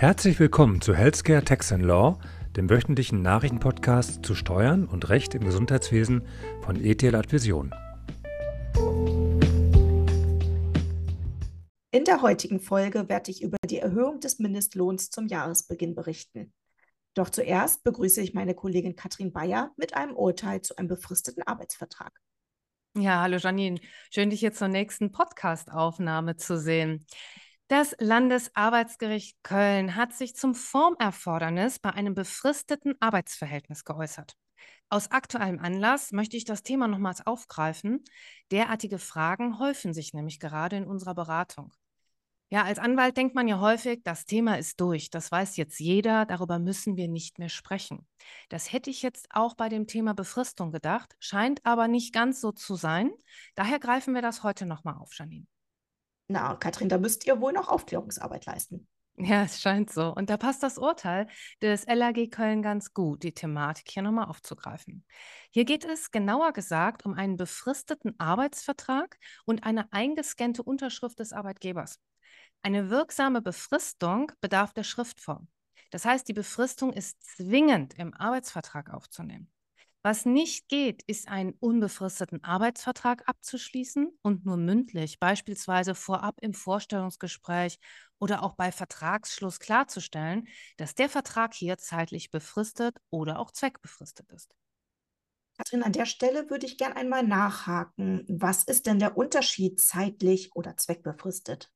Herzlich willkommen zu Healthcare Tax and Law, dem wöchentlichen Nachrichtenpodcast zu Steuern und Recht im Gesundheitswesen von ETL Advision. In der heutigen Folge werde ich über die Erhöhung des Mindestlohns zum Jahresbeginn berichten. Doch zuerst begrüße ich meine Kollegin Katrin Bayer mit einem Urteil zu einem befristeten Arbeitsvertrag. Ja, hallo Janine. Schön, dich hier zur nächsten Podcast-Aufnahme zu sehen. Das Landesarbeitsgericht Köln hat sich zum Formerfordernis bei einem befristeten Arbeitsverhältnis geäußert. Aus aktuellem Anlass möchte ich das Thema nochmals aufgreifen. Derartige Fragen häufen sich nämlich gerade in unserer Beratung. Ja, als Anwalt denkt man ja häufig, das Thema ist durch, das weiß jetzt jeder, darüber müssen wir nicht mehr sprechen. Das hätte ich jetzt auch bei dem Thema Befristung gedacht, scheint aber nicht ganz so zu sein. Daher greifen wir das heute nochmal auf, Janine. Na, Katrin, da müsst ihr wohl noch Aufklärungsarbeit leisten. Ja, es scheint so. Und da passt das Urteil des LAG Köln ganz gut, die Thematik hier nochmal aufzugreifen. Hier geht es genauer gesagt um einen befristeten Arbeitsvertrag und eine eingescannte Unterschrift des Arbeitgebers. Eine wirksame Befristung bedarf der Schriftform. Das heißt, die Befristung ist zwingend im Arbeitsvertrag aufzunehmen. Was nicht geht, ist einen unbefristeten Arbeitsvertrag abzuschließen und nur mündlich, beispielsweise vorab im Vorstellungsgespräch oder auch bei Vertragsschluss klarzustellen, dass der Vertrag hier zeitlich befristet oder auch zweckbefristet ist. Katrin, an der Stelle würde ich gern einmal nachhaken. Was ist denn der Unterschied zeitlich oder zweckbefristet?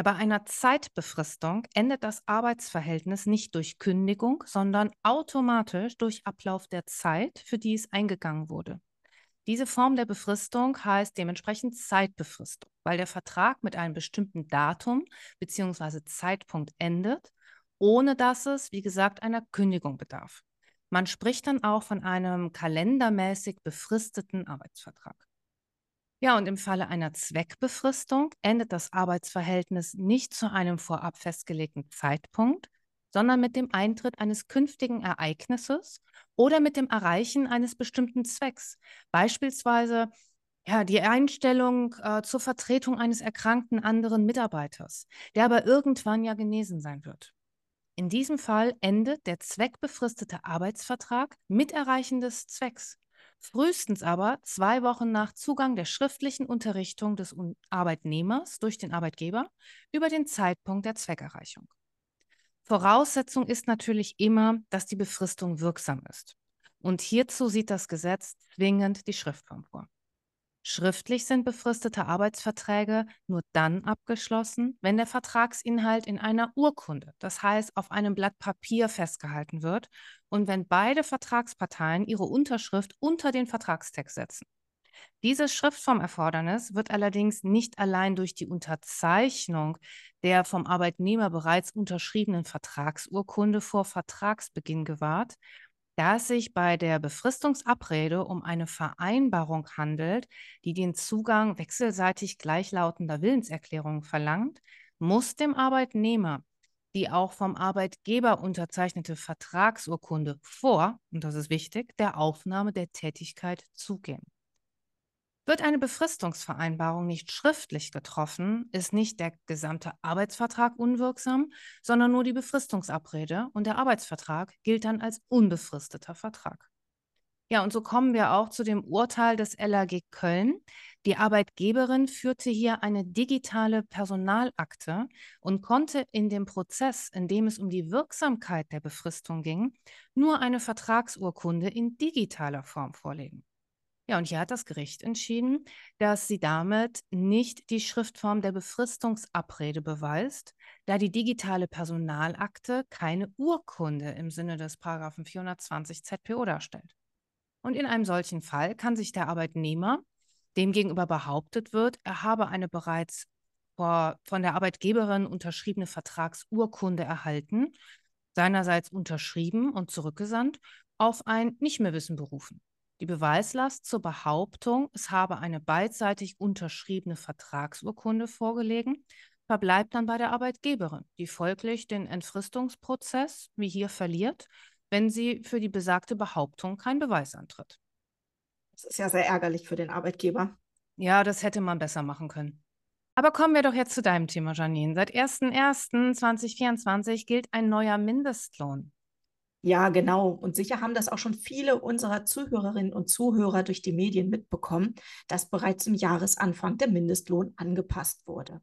Ja, bei einer Zeitbefristung endet das Arbeitsverhältnis nicht durch Kündigung, sondern automatisch durch Ablauf der Zeit, für die es eingegangen wurde. Diese Form der Befristung heißt dementsprechend Zeitbefristung, weil der Vertrag mit einem bestimmten Datum bzw. Zeitpunkt endet, ohne dass es, wie gesagt, einer Kündigung bedarf. Man spricht dann auch von einem kalendermäßig befristeten Arbeitsvertrag. Ja, und im Falle einer Zweckbefristung endet das Arbeitsverhältnis nicht zu einem vorab festgelegten Zeitpunkt, sondern mit dem Eintritt eines künftigen Ereignisses oder mit dem Erreichen eines bestimmten Zwecks, beispielsweise ja, die Einstellung äh, zur Vertretung eines erkrankten anderen Mitarbeiters, der aber irgendwann ja genesen sein wird. In diesem Fall endet der zweckbefristete Arbeitsvertrag mit Erreichen des Zwecks frühestens aber zwei Wochen nach Zugang der schriftlichen Unterrichtung des Arbeitnehmers durch den Arbeitgeber über den Zeitpunkt der Zweckerreichung. Voraussetzung ist natürlich immer, dass die Befristung wirksam ist. Und hierzu sieht das Gesetz zwingend die Schriftform vor. Schriftlich sind befristete Arbeitsverträge nur dann abgeschlossen, wenn der Vertragsinhalt in einer Urkunde, das heißt auf einem Blatt Papier festgehalten wird und wenn beide Vertragsparteien ihre Unterschrift unter den Vertragstext setzen. Dieses Schriftformerfordernis wird allerdings nicht allein durch die Unterzeichnung der vom Arbeitnehmer bereits unterschriebenen Vertragsurkunde vor Vertragsbeginn gewahrt, da es sich bei der Befristungsabrede um eine Vereinbarung handelt, die den Zugang wechselseitig gleichlautender Willenserklärungen verlangt, muss dem Arbeitnehmer die auch vom Arbeitgeber unterzeichnete Vertragsurkunde vor, und das ist wichtig, der Aufnahme der Tätigkeit zugehen. Wird eine Befristungsvereinbarung nicht schriftlich getroffen, ist nicht der gesamte Arbeitsvertrag unwirksam, sondern nur die Befristungsabrede und der Arbeitsvertrag gilt dann als unbefristeter Vertrag. Ja, und so kommen wir auch zu dem Urteil des LAG Köln. Die Arbeitgeberin führte hier eine digitale Personalakte und konnte in dem Prozess, in dem es um die Wirksamkeit der Befristung ging, nur eine Vertragsurkunde in digitaler Form vorlegen. Ja, und hier hat das Gericht entschieden, dass sie damit nicht die Schriftform der Befristungsabrede beweist, da die digitale Personalakte keine Urkunde im Sinne des Paragraphen 420 ZPO darstellt. Und in einem solchen Fall kann sich der Arbeitnehmer, dem gegenüber behauptet wird, er habe eine bereits vor, von der Arbeitgeberin unterschriebene Vertragsurkunde erhalten, seinerseits unterschrieben und zurückgesandt, auf ein Nichtmehrwissen berufen. Die Beweislast zur Behauptung, es habe eine beidseitig unterschriebene Vertragsurkunde vorgelegen, verbleibt dann bei der Arbeitgeberin, die folglich den Entfristungsprozess, wie hier, verliert, wenn sie für die besagte Behauptung keinen Beweis antritt. Das ist ja sehr ärgerlich für den Arbeitgeber. Ja, das hätte man besser machen können. Aber kommen wir doch jetzt zu deinem Thema, Janine. Seit 01.01.2024 gilt ein neuer Mindestlohn. Ja, genau. Und sicher haben das auch schon viele unserer Zuhörerinnen und Zuhörer durch die Medien mitbekommen, dass bereits im Jahresanfang der Mindestlohn angepasst wurde.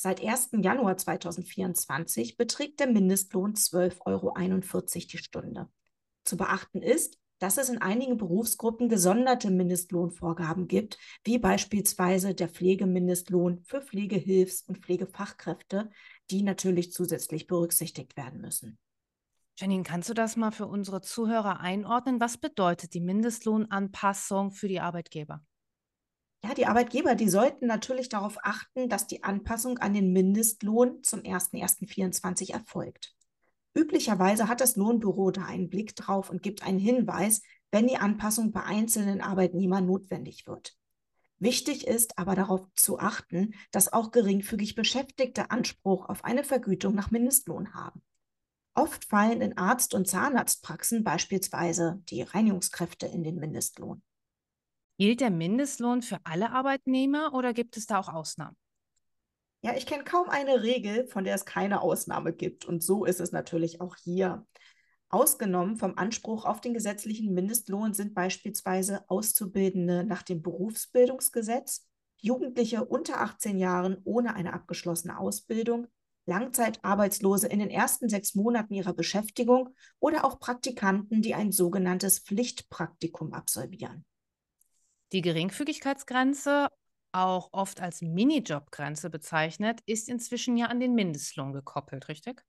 Seit 1. Januar 2024 beträgt der Mindestlohn 12,41 Euro die Stunde. Zu beachten ist, dass es in einigen Berufsgruppen gesonderte Mindestlohnvorgaben gibt, wie beispielsweise der Pflegemindestlohn für Pflegehilfs- und Pflegefachkräfte, die natürlich zusätzlich berücksichtigt werden müssen. Janine, kannst du das mal für unsere Zuhörer einordnen? Was bedeutet die Mindestlohnanpassung für die Arbeitgeber? Ja, die Arbeitgeber, die sollten natürlich darauf achten, dass die Anpassung an den Mindestlohn zum 01.01.2024 erfolgt. Üblicherweise hat das Lohnbüro da einen Blick drauf und gibt einen Hinweis, wenn die Anpassung bei einzelnen Arbeitnehmern notwendig wird. Wichtig ist aber darauf zu achten, dass auch geringfügig Beschäftigte Anspruch auf eine Vergütung nach Mindestlohn haben. Oft fallen in Arzt- und Zahnarztpraxen beispielsweise die Reinigungskräfte in den Mindestlohn. Gilt der Mindestlohn für alle Arbeitnehmer oder gibt es da auch Ausnahmen? Ja, ich kenne kaum eine Regel, von der es keine Ausnahme gibt. Und so ist es natürlich auch hier. Ausgenommen vom Anspruch auf den gesetzlichen Mindestlohn sind beispielsweise Auszubildende nach dem Berufsbildungsgesetz, Jugendliche unter 18 Jahren ohne eine abgeschlossene Ausbildung, Langzeitarbeitslose in den ersten sechs Monaten ihrer Beschäftigung oder auch Praktikanten, die ein sogenanntes Pflichtpraktikum absolvieren. Die Geringfügigkeitsgrenze, auch oft als Minijobgrenze bezeichnet, ist inzwischen ja an den Mindestlohn gekoppelt, richtig?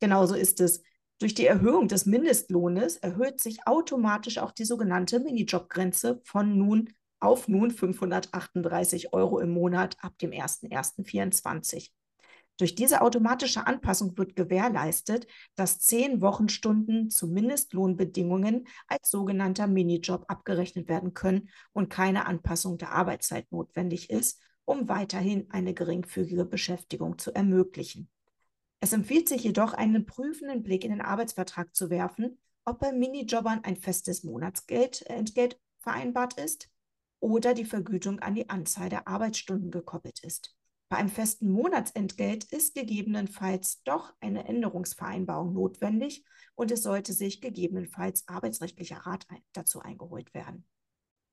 Genauso ist es. Durch die Erhöhung des Mindestlohnes erhöht sich automatisch auch die sogenannte Minijobgrenze von nun auf nun 538 Euro im Monat ab dem 01.01.2024. Durch diese automatische Anpassung wird gewährleistet, dass zehn Wochenstunden zu Mindestlohnbedingungen als sogenannter Minijob abgerechnet werden können und keine Anpassung der Arbeitszeit notwendig ist, um weiterhin eine geringfügige Beschäftigung zu ermöglichen. Es empfiehlt sich jedoch, einen prüfenden Blick in den Arbeitsvertrag zu werfen, ob bei Minijobbern ein festes Monatsgeld äh, Entgelt vereinbart ist oder die Vergütung an die Anzahl der Arbeitsstunden gekoppelt ist. Bei einem festen Monatsentgelt ist gegebenenfalls doch eine Änderungsvereinbarung notwendig und es sollte sich gegebenenfalls arbeitsrechtlicher Rat dazu eingeholt werden.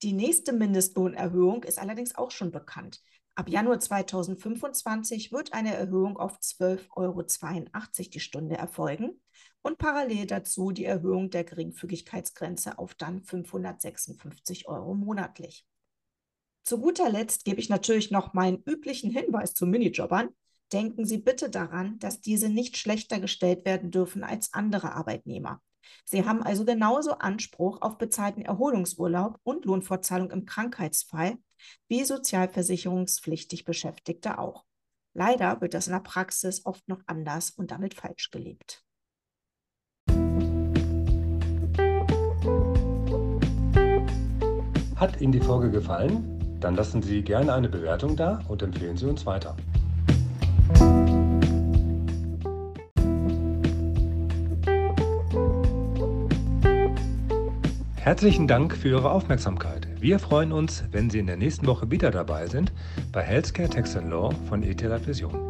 Die nächste Mindestlohnerhöhung ist allerdings auch schon bekannt. Ab Januar 2025 wird eine Erhöhung auf 12,82 Euro die Stunde erfolgen und parallel dazu die Erhöhung der Geringfügigkeitsgrenze auf dann 556 Euro monatlich. Zu guter Letzt gebe ich natürlich noch meinen üblichen Hinweis zu Minijobbern. Denken Sie bitte daran, dass diese nicht schlechter gestellt werden dürfen als andere Arbeitnehmer. Sie haben also genauso Anspruch auf bezahlten Erholungsurlaub und Lohnfortzahlung im Krankheitsfall wie sozialversicherungspflichtig Beschäftigte auch. Leider wird das in der Praxis oft noch anders und damit falsch gelebt. Hat Ihnen die Folge gefallen? Dann lassen Sie gerne eine Bewertung da und empfehlen Sie uns weiter. Herzlichen Dank für Ihre Aufmerksamkeit. Wir freuen uns, wenn Sie in der nächsten Woche wieder dabei sind bei Healthcare Tax Law von ETH Vision.